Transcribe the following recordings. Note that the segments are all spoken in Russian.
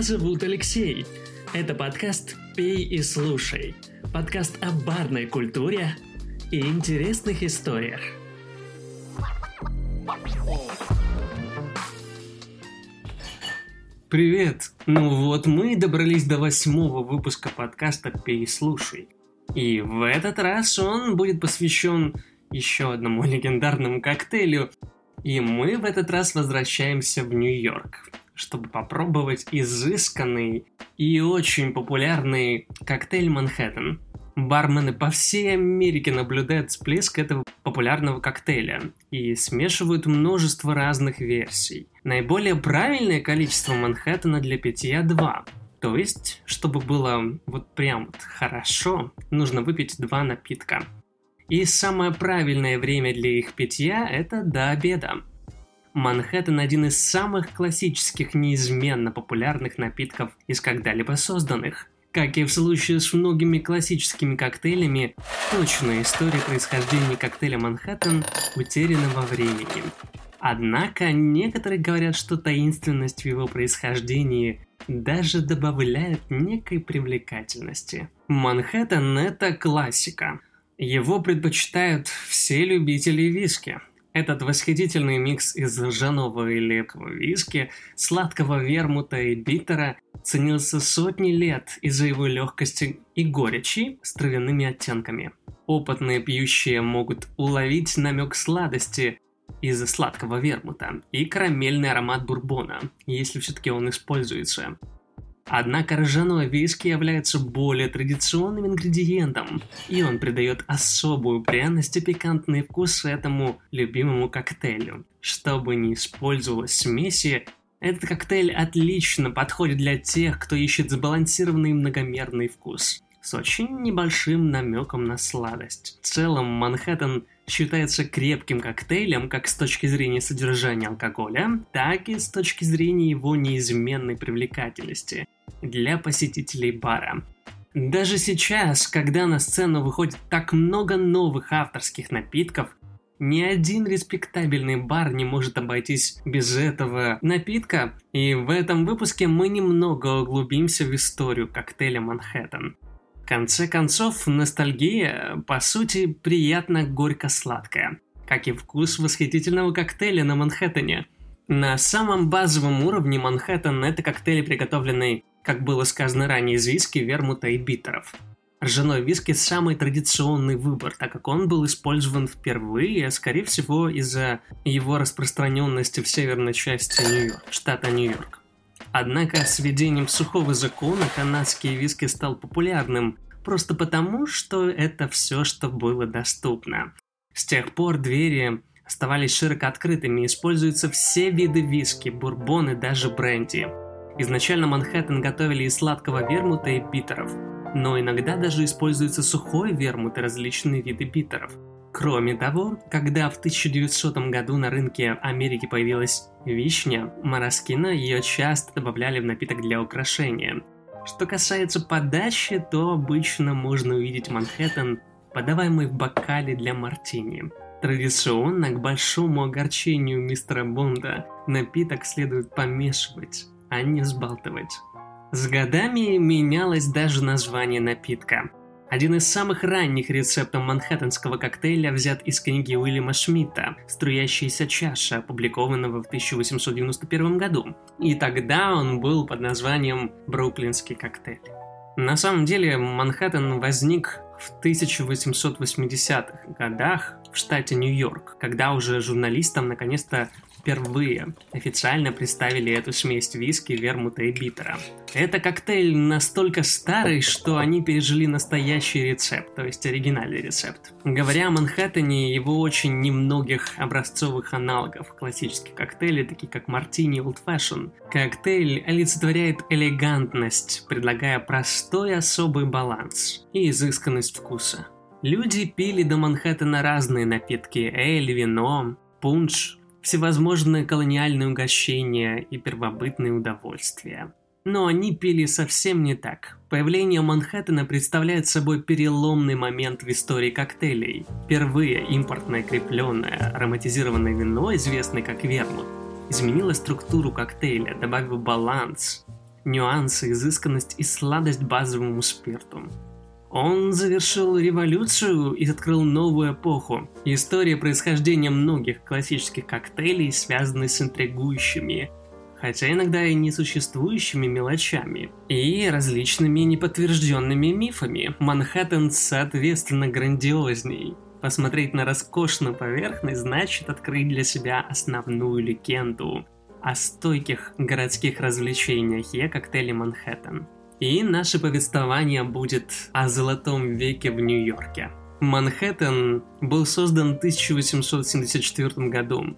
Меня зовут Алексей. Это подкаст «Пей и слушай». Подкаст о барной культуре и интересных историях. Привет! Ну вот мы добрались до восьмого выпуска подкаста «Пей и слушай». И в этот раз он будет посвящен еще одному легендарному коктейлю. И мы в этот раз возвращаемся в Нью-Йорк, чтобы попробовать изысканный и очень популярный коктейль Манхэттен. Бармены по всей Америке наблюдают всплеск этого популярного коктейля и смешивают множество разных версий. Наиболее правильное количество Манхэттена для питья 2, то есть, чтобы было вот прям вот хорошо, нужно выпить два напитка. И самое правильное время для их питья – это до обеда. Манхэттен – один из самых классических, неизменно популярных напитков из когда-либо созданных. Как и в случае с многими классическими коктейлями, точная история происхождения коктейля Манхэттен утеряна во времени. Однако некоторые говорят, что таинственность в его происхождении даже добавляет некой привлекательности. Манхэттен – это классика. Его предпочитают все любители виски. Этот восхитительный микс из ржаного и лепкого виски, сладкого вермута и битера ценился сотни лет из-за его легкости и горечи с травяными оттенками. Опытные пьющие могут уловить намек сладости, из сладкого вермута и карамельный аромат бурбона, если все-таки он используется. Однако ржаной виски является более традиционным ингредиентом, и он придает особую пряность и пикантный вкус этому любимому коктейлю. Чтобы не использовалась смеси, этот коктейль отлично подходит для тех, кто ищет сбалансированный многомерный вкус с очень небольшим намеком на сладость. В целом, Манхэттен считается крепким коктейлем как с точки зрения содержания алкоголя, так и с точки зрения его неизменной привлекательности для посетителей бара. Даже сейчас, когда на сцену выходит так много новых авторских напитков, ни один респектабельный бар не может обойтись без этого напитка, и в этом выпуске мы немного углубимся в историю коктейля Манхэттен конце концов, ностальгия, по сути, приятно горько-сладкая, как и вкус восхитительного коктейля на Манхэттене. На самом базовом уровне Манхэттен – это коктейли, приготовленные, как было сказано ранее, из виски, вермута и битеров. Ржаной виски – самый традиционный выбор, так как он был использован впервые, скорее всего, из-за его распространенности в северной части Нью-Йорк, штата Нью-Йорк. Однако с введением сухого закона канадский виски стал популярным просто потому, что это все, что было доступно. С тех пор двери оставались широко открытыми, используются все виды виски, бурбон и даже бренди. Изначально Манхэттен готовили из сладкого вермута и битеров, но иногда даже используется сухой вермут и различные виды битеров – Кроме того, когда в 1900 году на рынке Америки появилась вишня, мороскина ее часто добавляли в напиток для украшения. Что касается подачи, то обычно можно увидеть Манхэттен, подаваемый в бокале для мартини. Традиционно к большому огорчению мистера Бонда напиток следует помешивать, а не взбалтывать. С годами менялось даже название напитка. Один из самых ранних рецептов манхэттенского коктейля взят из книги Уильяма Шмидта «Струящаяся чаша», опубликованного в 1891 году. И тогда он был под названием «Бруклинский коктейль». На самом деле Манхэттен возник в 1880-х годах в штате Нью-Йорк, когда уже журналистам наконец-то впервые официально представили эту смесь виски, вермута и битера. Это коктейль настолько старый, что они пережили настоящий рецепт, то есть оригинальный рецепт. Говоря о Манхэттене, его очень немногих образцовых аналогов классических коктейлей, такие как мартини Old Fashion. Коктейль олицетворяет элегантность, предлагая простой особый баланс и изысканность вкуса. Люди пили до Манхэттена разные напитки – эль, вино, пунш, всевозможные колониальные угощения и первобытные удовольствия. Но они пили совсем не так. Появление Манхэттена представляет собой переломный момент в истории коктейлей. Впервые импортное крепленное ароматизированное вино, известное как вермут, изменило структуру коктейля, добавив баланс нюансы, изысканность и сладость базовому спирту. Он завершил революцию и открыл новую эпоху. История происхождения многих классических коктейлей связаны с интригующими, хотя иногда и несуществующими мелочами, и различными неподтвержденными мифами. Манхэттен, соответственно, грандиозней. Посмотреть на роскошную поверхность значит открыть для себя основную легенду о стойких городских развлечениях и коктейле Манхэттен. И наше повествование будет о золотом веке в Нью-Йорке. Манхэттен был создан в 1874 году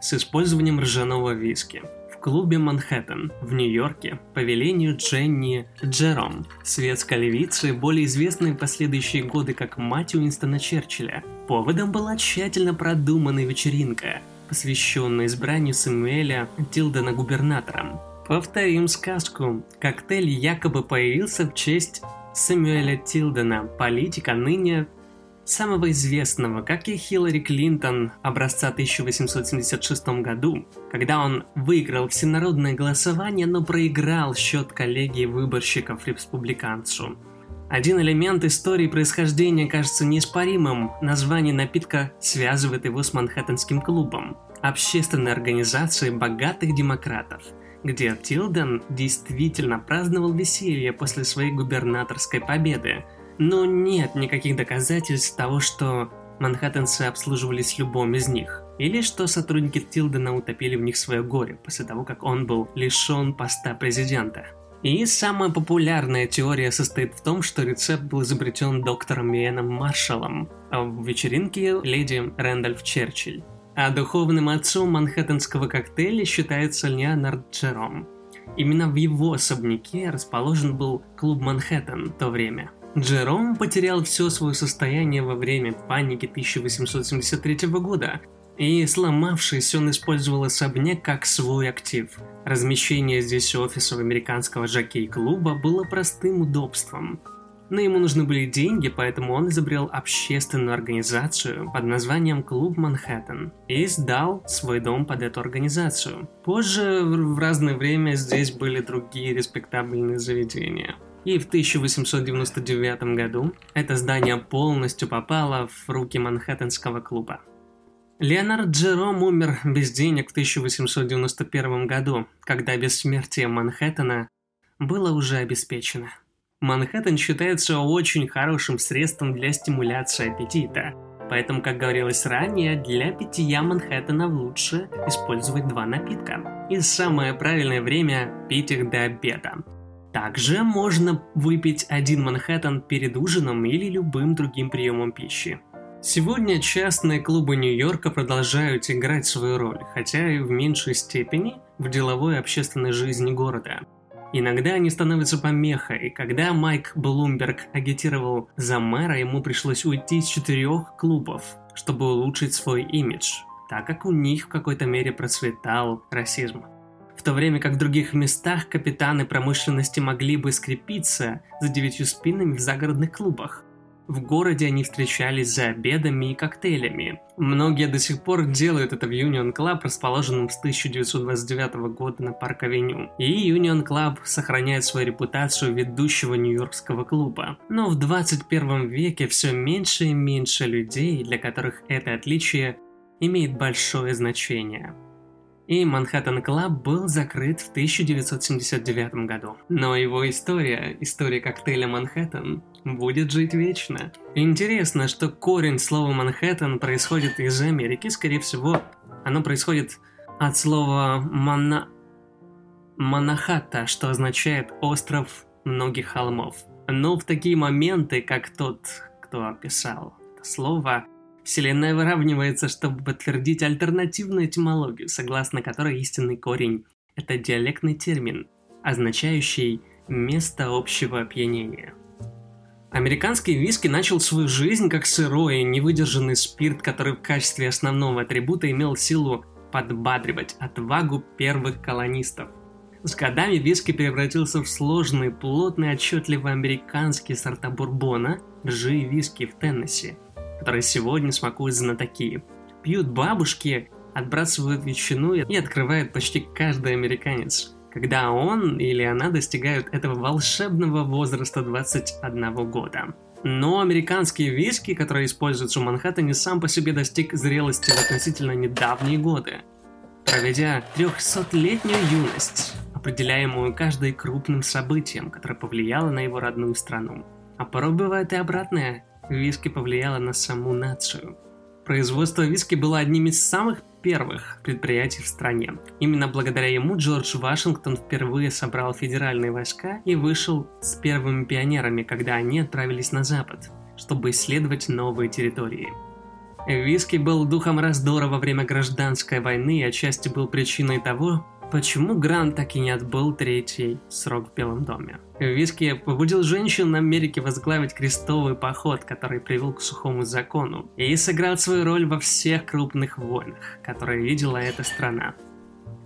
с использованием ржаного виски клубе «Манхэттен» в Нью-Йорке по велению Дженни Джером, светской львицы, более известной в последующие годы как мать Уинстона Черчилля. Поводом была тщательно продуманная вечеринка, посвященная избранию Самуэля Тилдена губернатором. Повторим сказку. Коктейль якобы появился в честь Сэмюэля Тилдена, политика ныне самого известного, как и Хиллари Клинтон образца 1876 году, когда он выиграл всенародное голосование, но проиграл счет коллегии выборщиков республиканцу. Один элемент истории происхождения кажется неоспоримым. Название напитка связывает его с Манхэттенским клубом, общественной организацией богатых демократов, где Тилден действительно праздновал веселье после своей губернаторской победы, но нет никаких доказательств того, что манхэттенцы обслуживались любом из них, или что сотрудники Тилдена утопили в них свое горе после того, как он был лишен поста президента. И самая популярная теория состоит в том, что рецепт был изобретен доктором Иэном Маршалом в вечеринке леди Рэндольф Черчилль. А духовным отцом манхэттенского коктейля считается Леонард Джером. Именно в его особняке расположен был клуб Манхэттен в то время – Джером потерял все свое состояние во время паники 1873 года, и сломавшись, он использовал особняк как свой актив. Размещение здесь офисов американского жокей-клуба было простым удобством. Но ему нужны были деньги, поэтому он изобрел общественную организацию под названием Клуб Манхэттен и сдал свой дом под эту организацию. Позже, в разное время, здесь были другие респектабельные заведения – и в 1899 году это здание полностью попало в руки Манхэттенского клуба. Леонард Джером умер без денег в 1891 году, когда бессмертие Манхэттена было уже обеспечено. Манхэттен считается очень хорошим средством для стимуляции аппетита, поэтому, как говорилось ранее, для питья Манхэттена лучше использовать два напитка. И самое правильное время пить их до обеда, также можно выпить один Манхэттен перед ужином или любым другим приемом пищи. Сегодня частные клубы Нью-Йорка продолжают играть свою роль, хотя и в меньшей степени в деловой и общественной жизни города. Иногда они становятся помехой, когда Майк Блумберг агитировал за мэра, ему пришлось уйти из четырех клубов, чтобы улучшить свой имидж, так как у них в какой-то мере процветал расизм то время как в других местах капитаны промышленности могли бы скрепиться за девятью спинами в загородных клубах. В городе они встречались за обедами и коктейлями. Многие до сих пор делают это в Union Club, расположенном с 1929 года на Парк-авеню. И Union Club сохраняет свою репутацию ведущего нью-йоркского клуба. Но в 21 веке все меньше и меньше людей, для которых это отличие имеет большое значение и Manhattan Club был закрыт в 1979 году. Но его история, история коктейля Манхэттен, будет жить вечно. Интересно, что корень слова Манхэттен происходит из Америки, скорее всего, оно происходит от слова «мана...» «манахата», что означает «остров многих холмов». Но в такие моменты, как тот, кто описал это слово, Вселенная выравнивается, чтобы подтвердить альтернативную этимологию, согласно которой истинный корень – это диалектный термин, означающий «место общего опьянения». Американский виски начал свою жизнь как сырой, невыдержанный спирт, который в качестве основного атрибута имел силу подбадривать отвагу первых колонистов. С годами виски превратился в сложный, плотный, отчетливый американский сорта бурбона, ржи и виски в Теннесси – которые сегодня смакуют знатоки. Пьют бабушки, отбрасывают ветчину и открывает почти каждый американец. когда он или она достигают этого волшебного возраста 21 года. Но американские виски, которые используются в Манхэттене, сам по себе достиг зрелости в относительно недавние годы. Проведя 300-летнюю юность, определяемую каждым крупным событием, которое повлияло на его родную страну. А порой бывает и обратное. Виски повлияло на саму нацию. Производство виски было одним из самых первых предприятий в стране. Именно благодаря ему Джордж Вашингтон впервые собрал федеральные войска и вышел с первыми пионерами, когда они отправились на запад, чтобы исследовать новые территории. Виски был духом раздора во время гражданской войны и отчасти был причиной того, Почему Грант так и не отбыл третий срок в Белом доме? Виски побудил женщин Америки возглавить крестовый поход, который привел к сухому закону, и сыграл свою роль во всех крупных войнах, которые видела эта страна.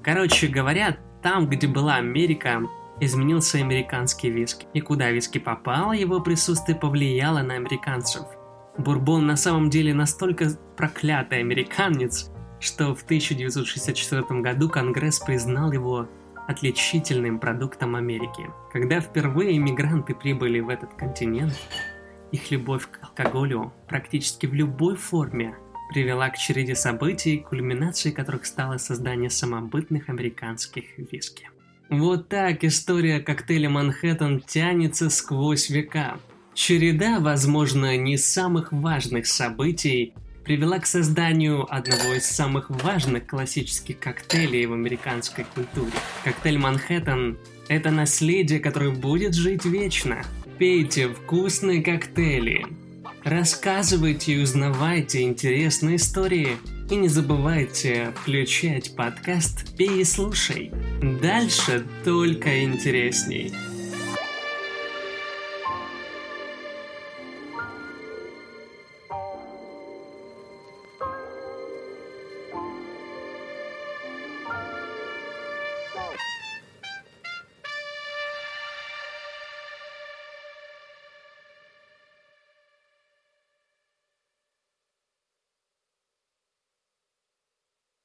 Короче говоря, там, где была Америка, изменился американский виски. И куда виски попал, его присутствие повлияло на американцев. Бурбон на самом деле настолько проклятый американец, что в 1964 году Конгресс признал его отличительным продуктом Америки. Когда впервые иммигранты прибыли в этот континент, их любовь к алкоголю практически в любой форме привела к череде событий, кульминацией которых стало создание самобытных американских виски. Вот так история коктейля Манхэттен тянется сквозь века. Череда, возможно, не самых важных событий, привела к созданию одного из самых важных классических коктейлей в американской культуре. Коктейль Манхэттен – это наследие, которое будет жить вечно. Пейте вкусные коктейли, рассказывайте и узнавайте интересные истории. И не забывайте включать подкаст «Пей и слушай». Дальше только интересней.